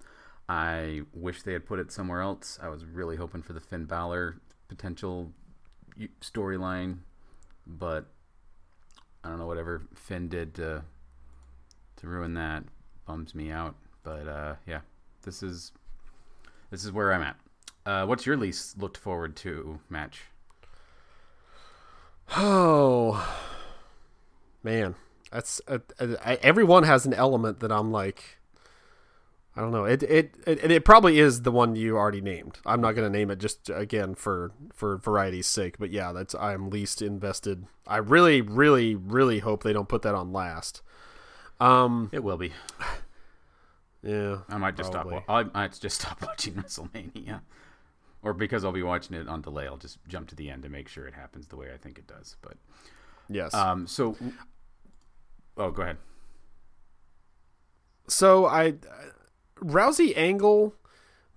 I wish they had put it somewhere else. I was really hoping for the Finn Balor potential storyline, but I don't know whatever Finn did to to ruin that bums me out. But uh, yeah, this is this is where I'm at. Uh, what's your least looked forward to match? Oh man, that's uh, uh, I, everyone has an element that I'm like. I don't know. It it it, and it probably is the one you already named. I'm not going to name it just again for for variety's sake, but yeah, that's I'm least invested. I really really really hope they don't put that on last. Um It will be. yeah. I might just Probably. stop. I might just stop watching WrestleMania, or because I'll be watching it on delay, I'll just jump to the end to make sure it happens the way I think it does. But Yes. um, so, oh, go ahead. so I Rousey Angle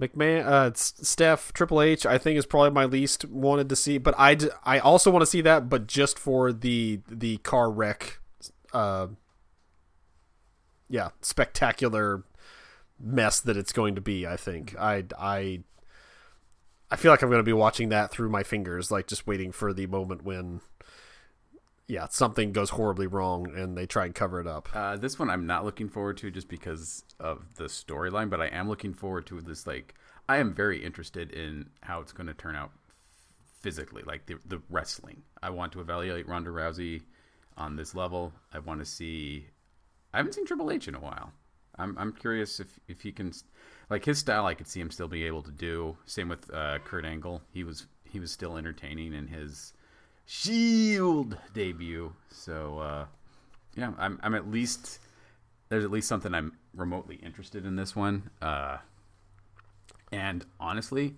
McMahon, uh, Steph, Triple H, I think is probably my least wanted to see, but I, I also want to see that, but just for the the car wreck, uh, yeah, spectacular mess that it's going to be. I think I I I feel like I'm going to be watching that through my fingers, like just waiting for the moment when yeah, something goes horribly wrong and they try and cover it up. Uh, this one I'm not looking forward to just because of the storyline, but I am looking forward to this. Like, I am very interested in how it's going to turn out physically, like the the wrestling. I want to evaluate Ronda Rousey on this level. I want to see. I haven't seen Triple H in a while. I'm I'm curious if if he can, like his style. I could see him still be able to do. Same with uh, Kurt Angle. He was he was still entertaining in his Shield debut. So uh, yeah, I'm I'm at least there's at least something I'm remotely interested in this one. Uh, and honestly,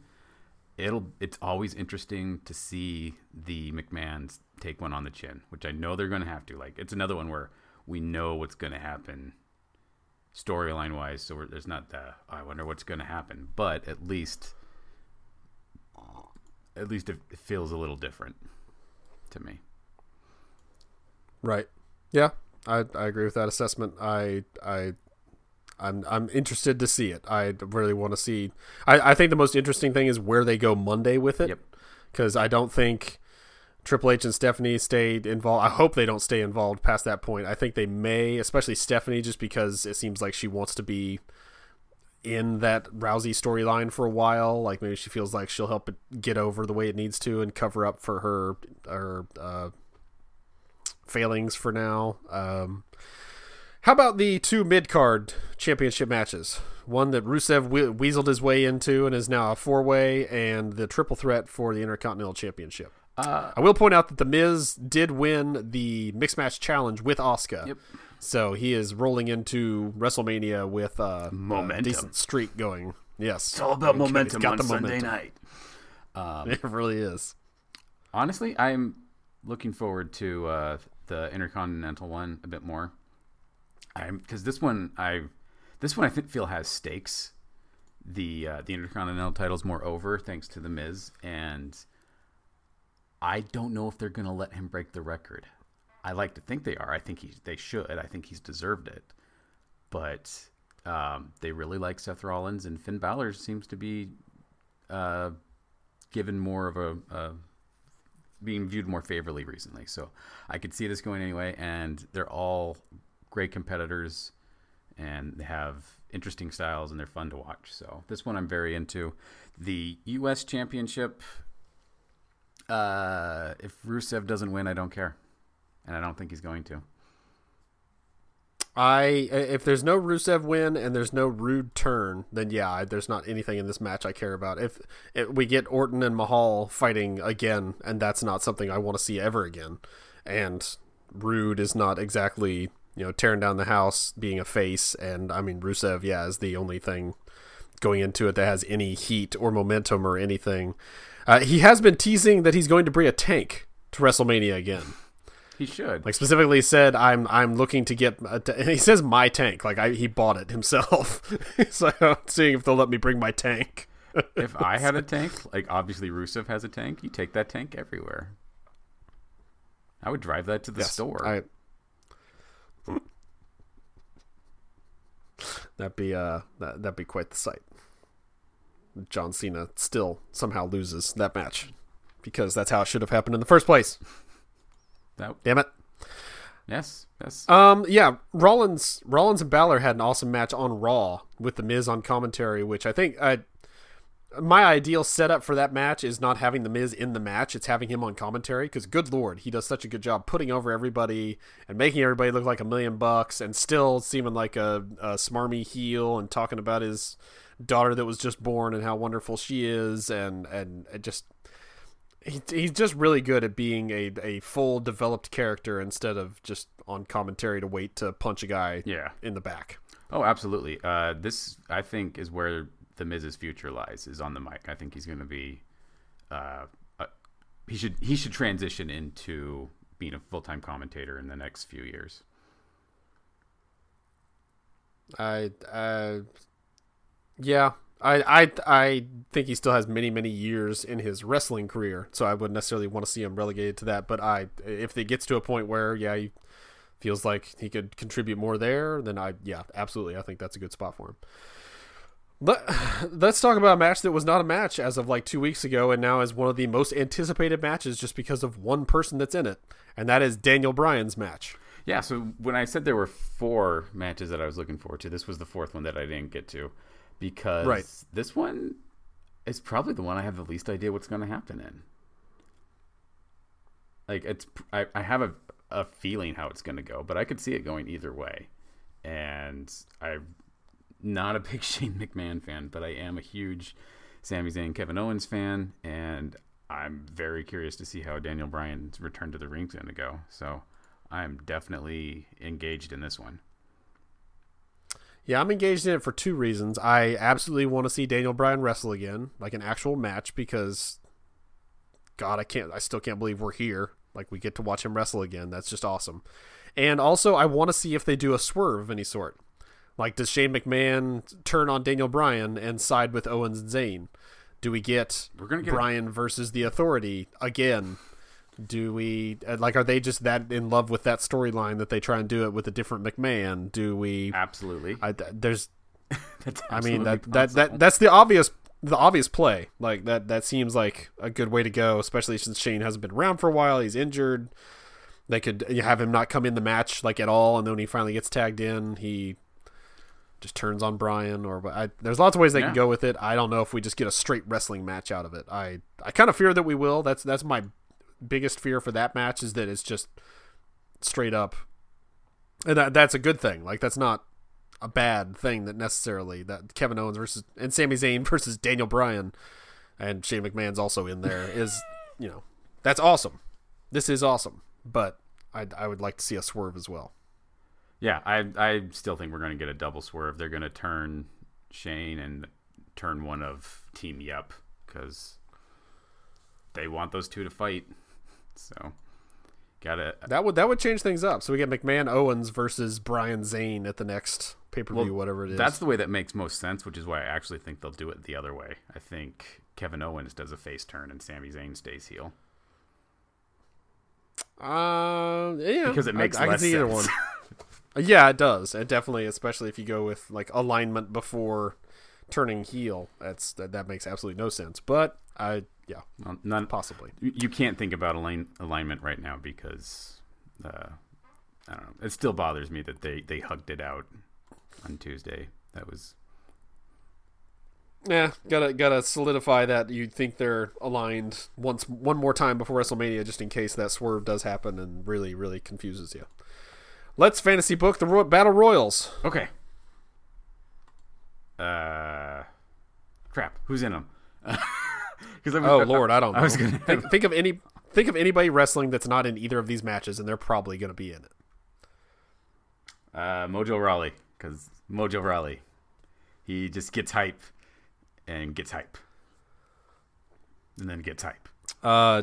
it'll it's always interesting to see the McMahons take one on the chin, which I know they're going to have to. Like it's another one where we know what's going to happen storyline wise, so there's not the oh, I wonder what's going to happen, but at least at least it feels a little different to me. Right. Yeah, I I agree with that assessment. I I I'm I'm interested to see it. I really want to see. I I think the most interesting thing is where they go Monday with it. Because I don't think Triple H and Stephanie stayed involved. I hope they don't stay involved past that point. I think they may, especially Stephanie, just because it seems like she wants to be in that Rousey storyline for a while. Like maybe she feels like she'll help it get over the way it needs to and cover up for her her uh, failings for now. Um, how about the two mid card championship matches? One that Rusev we- weaseled his way into and is now a four way, and the triple threat for the Intercontinental Championship. Uh, I will point out that the Miz did win the mixed match challenge with Asuka. Yep. So he is rolling into WrestleMania with uh, Momentum. a decent streak going. Yes, it's all about He's momentum got on the Sunday momentum. night. Um, It really is. honestly, I'm looking forward to uh, the Intercontinental one a bit more. I'm because this one I this one I think feel has stakes. The uh, the Intercontinental title's more over thanks to the Miz, and I don't know if they're gonna let him break the record. I like to think they are. I think he they should. I think he's deserved it. But um, they really like Seth Rollins, and Finn Balor seems to be uh, given more of a, being viewed more favorably recently. So I could see this going anyway, and they're all great competitors, and they have interesting styles, and they're fun to watch. So this one I'm very into. The U.S. Championship. Uh, if Rusev doesn't win, I don't care, and I don't think he's going to. I if there's no Rusev win and there's no Roode turn, then yeah, there's not anything in this match I care about. If, if we get Orton and Mahal fighting again, and that's not something I want to see ever again, and Roode is not exactly you know tearing down the house, being a face, and I mean Rusev, yeah, is the only thing going into it that has any heat or momentum or anything. Uh, he has been teasing that he's going to bring a tank to WrestleMania again He should. like specifically said i'm i'm looking to get a t-, and he says my tank like i he bought it himself so i'm seeing if they'll let me bring my tank if I had a tank, like obviously Rusev has a tank, you take that tank everywhere. I would drive that to the Yes, store. I, that'd be uh that, that'd be quite the sight john cena still somehow loses that match because that's how it should have happened in the first place that, damn it yes, yes. Um, yeah, Rollins, Rollins and Balor had an awesome match on Raw with the Miz on commentary, which I think I, my ideal setup for that match is not having the Miz in the match; it's having him on commentary. Because good lord, he does such a good job putting over everybody and making everybody look like a million bucks, and still seeming like a, a smarmy heel and talking about his daughter that was just born and how wonderful she is, and and just he, he's just really good at being a, a full developed character instead of just on commentary to wait to punch a guy yeah. in the back. Oh, absolutely. Uh, this I think is where the Miz's future lies is on the mic. I think he's going to be. Uh, uh, he should he should transition into being a full time commentator in the next few years. I uh, yeah, I I I think he still has many many years in his wrestling career, so I wouldn't necessarily want to see him relegated to that. But I, if it gets to a point where yeah, he feels like he could contribute more there, then I yeah, absolutely, I think that's a good spot for him. Let, let's talk about a match that was not a match as of like two weeks ago, and now is one of the most anticipated matches just because of one person that's in it, and that is Daniel Bryan's match. Yeah, so when I said there were four matches that I was looking forward to, this was the fourth one that I didn't get to because right. this one is probably the one I have the least idea what's going to happen in. Like it's, I, I have a, a feeling how it's going to go, but I could see it going either way. And I'm not a big Shane McMahon fan, but I am a huge Sami Zayn, Kevin Owens fan, and I'm very curious to see how Daniel Bryan's return to the ring is going to go. So I'm definitely engaged in this one. Yeah, I'm engaged in it for two reasons. I absolutely want to see Daniel Bryan wrestle again, like an actual match, because God, I can't, I still can't believe we're here. Like we get to watch him wrestle again. That's just awesome. And also, I want to see if they do a swerve of any sort. Like, does Shane McMahon turn on Daniel Bryan and side with Owens and Zayn? Do we get, We're gonna get Bryan versus the Authority again? Do we uh, like? Are they just that in love with that storyline that they try and do it with a different McMahon? Do we absolutely? I, there's, I mean that, possible. that that that's the obvious the obvious play. Like that that seems like a good way to go, especially since Shane hasn't been around for a while. He's injured. They could have him not come in the match like at all, and then when he finally gets tagged in, he just turns on Bryan Or I, there's lots of ways they Yeah. can go with it. I don't know if we just get a straight wrestling match out of it. I I kind of fear that we will. That's that's my biggest fear for that match is that it's just straight up, and that, that's a good thing. Like that's not a bad thing that necessarily that Kevin Owens versus and Sami Zayn versus Daniel Bryan and Shane McMahon's also in there is you know that's awesome. This is awesome, but I I would like to see a swerve as well. Yeah, I I still think we're going to get a double swerve. They're going to turn Shane and turn one of Team Yep because they want those two to fight. So, got it. That would that would change things up. So we get McMahon Owens versus Bryan Zayn at the next pay per view, Well, whatever it is. That's the way that makes most sense, which is why I actually think they'll do it the other way. I think Kevin Owens does a face turn and Sami Zayn stays heel uh, yeah, because it makes I, I can see either one. Yeah, it does. It definitely, especially if you go with like alignment before turning heel. That's that, that makes absolutely no sense. But I, yeah, Well, none possibly. you can't think about align, alignment right now because uh, I don't know. It still bothers me that they they hugged it out on Tuesday. That was Yeah, gotta gotta solidify that you think they're aligned once one more time before WrestleMania, just in case that swerve does happen and really really confuses you. Let's fantasy book the Ro- battle royals. okay. Uh, crap. Who's in them? Because Oh Lord, I don't know. I was gonna think, think of any think of anybody wrestling that's not in either of these matches, and they're probably gonna be in it. uh, Mojo Rawley because Mojo Rawley, he just gets hype and gets hype, and then gets hype. Uh,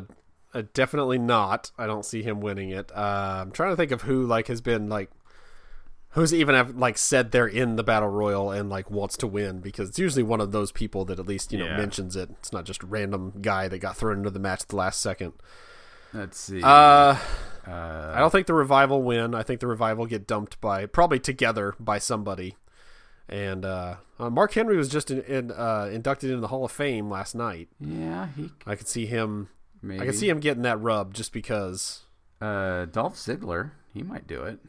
uh, definitely not. I don't see him winning it. Uh, I'm trying to think of who like has been like who's even have like said they're in the battle royal and like wants to win because it's usually one of those people that at least you know Yeah. mentions it. It's not just random guy that got thrown into the match at the last second. Let's see. Uh, Uh, I don't think the revival win. I think the revival get dumped by probably together by somebody. And uh, uh, Mark Henry was just in, in, uh, inducted into the Hall of Fame last night. yeah, he I could see him. maybe. I could see him getting that rub just because. Uh, Dolph Ziggler, he might do it.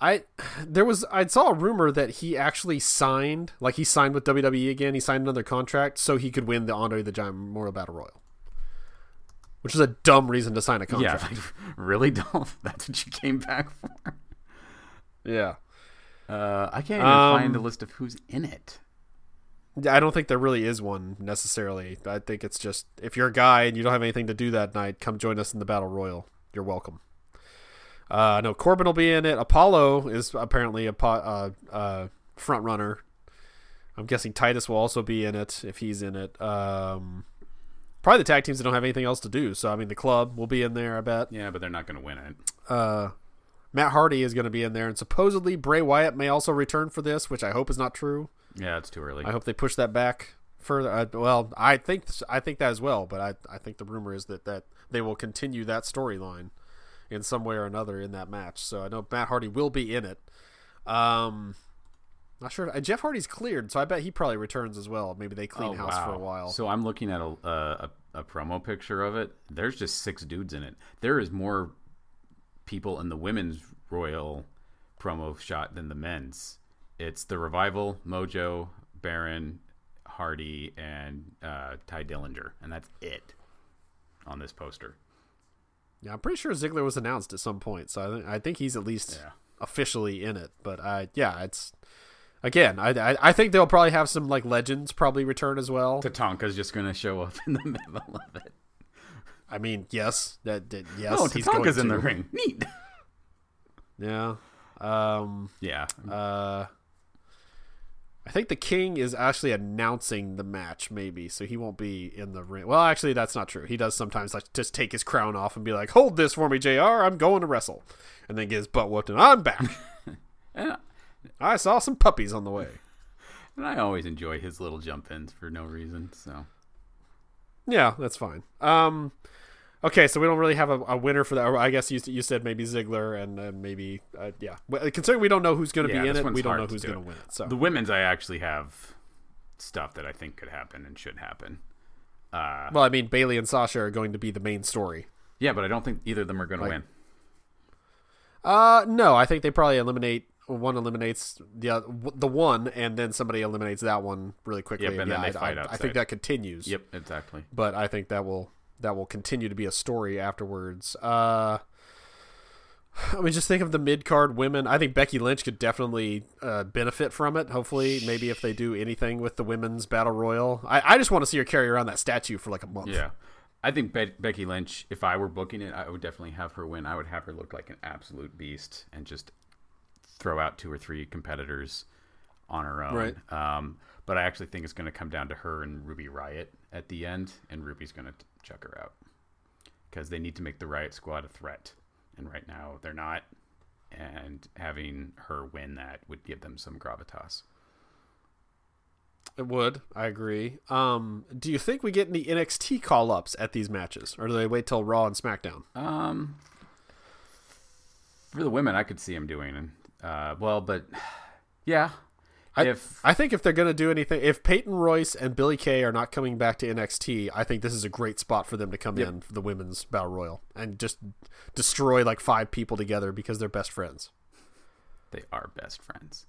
I there was I saw a rumor that he actually signed like he signed with WWE again. He signed another contract so he could win the Andre the Giant Memorial Battle Royal, which is a dumb reason to sign a Yeah, contract. like, really, Dolph? That's what you came back for? Yeah, Uh, I can't even Um, find a list of who's in it. I don't think there really is one necessarily. I think it's just if you're a guy and you don't have anything to do that night, come join us in the Battle Royal. You're welcome. Uh, no, Corbin will be in it. Apollo is apparently a po- uh, uh, front runner. I'm guessing Titus will also be in it if he's in it. Um, probably the tag teams that don't have anything else to do. So I mean, the club will be in there. I bet. Yeah, but they're not going to win it. Uh, Matt Hardy is going to be in there, and supposedly Bray Wyatt may also return for this, which I hope is not true. Yeah, it's too early. I hope they push that back further. Well, I think I think that as well, but I I think the rumor is that that they will continue that storyline in some way or another in that match. So I know Matt Hardy will be in it. Um, not sure. Uh, Jeff Hardy's cleared, so I bet he probably returns as well. Maybe they clean Oh, house for a while. So I'm looking at a, a a promo picture of it. There's just six dudes in it. There is more people in the women's Royal promo shot than the men's. It's the Revival, Mojo, Baron, Hardy, and uh, Tye Dillinger, and that's it on this poster. Yeah, I'm pretty sure Ziggler was announced at some point, so I think I think he's at least Yeah. officially in it. But I yeah, it's again, I, I I think they'll probably have some like legends probably return as well. Tatanka's just going to show up in the middle of it. I mean, yes, that, that yes, Oh, he's Tatanka's in the ring. Neat. Yeah. Um. Yeah. Uh. I think the king is actually announcing the match, maybe, so he won't be in the ring. Well, actually, that's not true. He does sometimes like just take his crown off and be like, "Hold this for me, Jr. I'm going to wrestle," and then get his butt whooped, and I'm back. And, I saw some puppies on the way. and I always enjoy his little jump ins for no reason. So Yeah, that's fine. Um, okay, so we don't really have a, a winner for that. I guess you, you said maybe Ziggler and uh, maybe uh, yeah. Considering we don't know who's going to Yeah, be in it, we don't know who's going to win it. So the women's, I actually have stuff that I think could happen and should happen. Uh, well, I mean, Bayley and Sasha are going to be the main story. yeah, but I don't think either of them are going to win. Uh, no, I think they probably eliminate one eliminates the the one, and then somebody eliminates that one really quickly. Yep, and then yeah, they I, fight I, I think that continues. Yep, exactly. but I think that will that will continue to be a story afterwards. Uh, I mean, just think of the mid card women. I think Becky Lynch could definitely uh, benefit from it. Hopefully, maybe if they do anything with the women's battle royal, I, I just want to see her carry around that statue for like a month. Yeah. I think Be- Becky Lynch, if I were booking it, I would definitely have her win. I would have her look like an absolute beast and just throw out two or three competitors on her own. Right. Um, but I actually think it's going to come down to her and Ruby Riott at the end, and Ruby's going to chuck her out because they need to make the Riott Squad a threat, and right now they're not. And having her win that would give them some gravitas. It would. I agree. Um, do you think we get any NXT call ups at these matches, or do they wait till Raw and SmackDown? Um, for the women, I could see them doing. And uh, well, but yeah, I, if I think if they're going to do anything, if Peyton Royce and Billie Kay are not coming back to NXT, I think this is a great spot for them to come Yep. in for the women's battle royal and just destroy like five people together because they're best friends. they are best friends.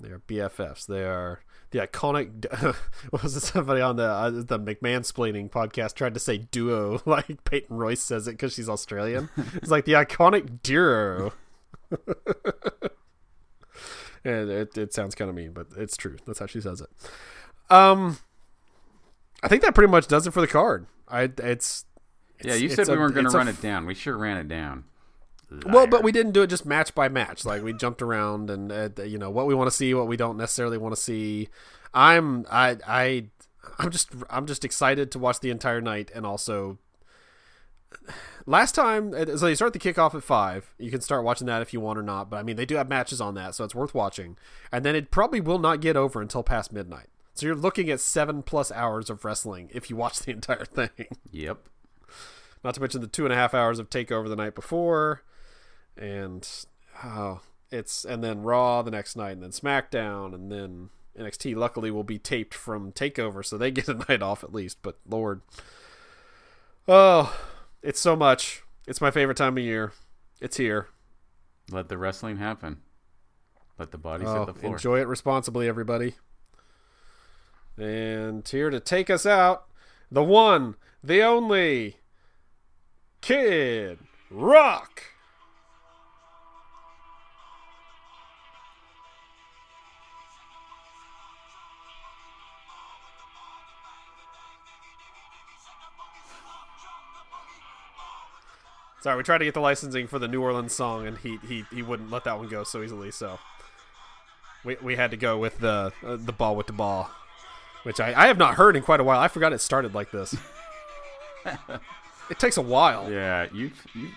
They are BFFs. They are the iconic. What was it? Somebody on the uh, the McMahon splaining podcast tried to say duo like Peyton Royce says it because she's Australian. it's like the iconic duo. and it, it sounds kind of mean, but it's true. That's how she says it. Um, I think that pretty much does it for the card. I it's. Yeah, you it's said we a- weren't going it's to run it down. We sure ran it down. well, but we didn't do it just match by match. Like we jumped around and uh, you know what we want to see, what we don't necessarily want to see. I'm I I I'm just I'm just excited to watch the entire night and also last time uh, so you start the kickoff at five. You can start watching that if you want or not but i mean they do have matches on that so it's worth watching. And then it probably will not get over until past midnight. So you're looking at seven plus hours of wrestling if you watch the entire thing. Yep. not to mention the two and a half hours of takeover the night before and oh it's and then raw the next night and then smackdown and then nxt luckily will be taped from takeover so they get a night off at least but lord. Oh it's so much. It's my favorite time of year. It's here. Let the wrestling happen. Let the bodies Oh, hit the floor. enjoy it responsibly everybody. And here to take us out the one the only kid rock Sorry, we tried to get the licensing for the New Orleans song, and he he, he wouldn't let that one go so easily. So we, we had to go with the uh, the ball with the ball, which I, I have not heard in quite a while. I forgot it started like this. it takes a while. Yeah, you.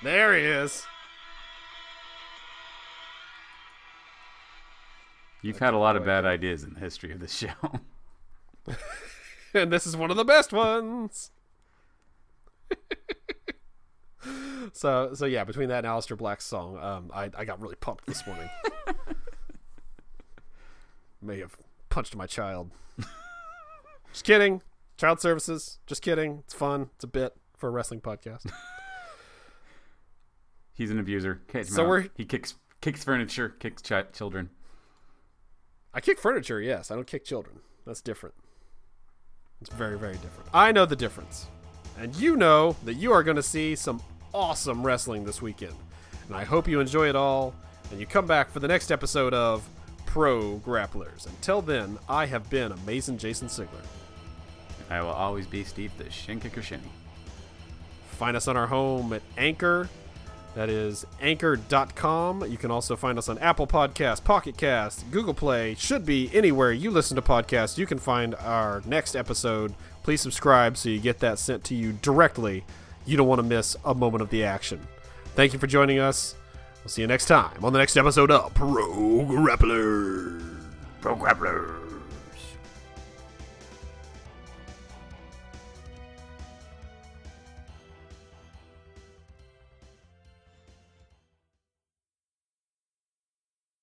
There he is. You've had a lot of bad ideas in the history of the show. and this is one of the best ones. so so yeah, between that and Aleister Black's song, um, I I got really pumped this morning. May have punched my child. Just kidding. Child services. Just kidding. It's fun. It's a bit for a wrestling podcast. He's an abuser. So we're- he kicks kicks furniture, kicks chi- children. I kick furniture, yes. I don't kick children. That's different. It's very, very different. I know the difference. And you know that you are going to see some awesome wrestling this weekend. And I hope you enjoy it all and you come back for the next episode of Pro Grapplers. Until then, I have been Amazing Jason Sigler. I will always be Steve the Shinka Kushini. Find us on our home at Anchor. That is anchor.com. You can also find us on Apple Podcasts, Pocket Cast, Google Play. Should be anywhere you listen to podcasts. You can find our next episode. Please subscribe so you get that sent to you directly. You don't want to miss a moment of the action. Thank you for joining us. We'll see you next time on the next episode of Pro Grappler. Pro Grappler.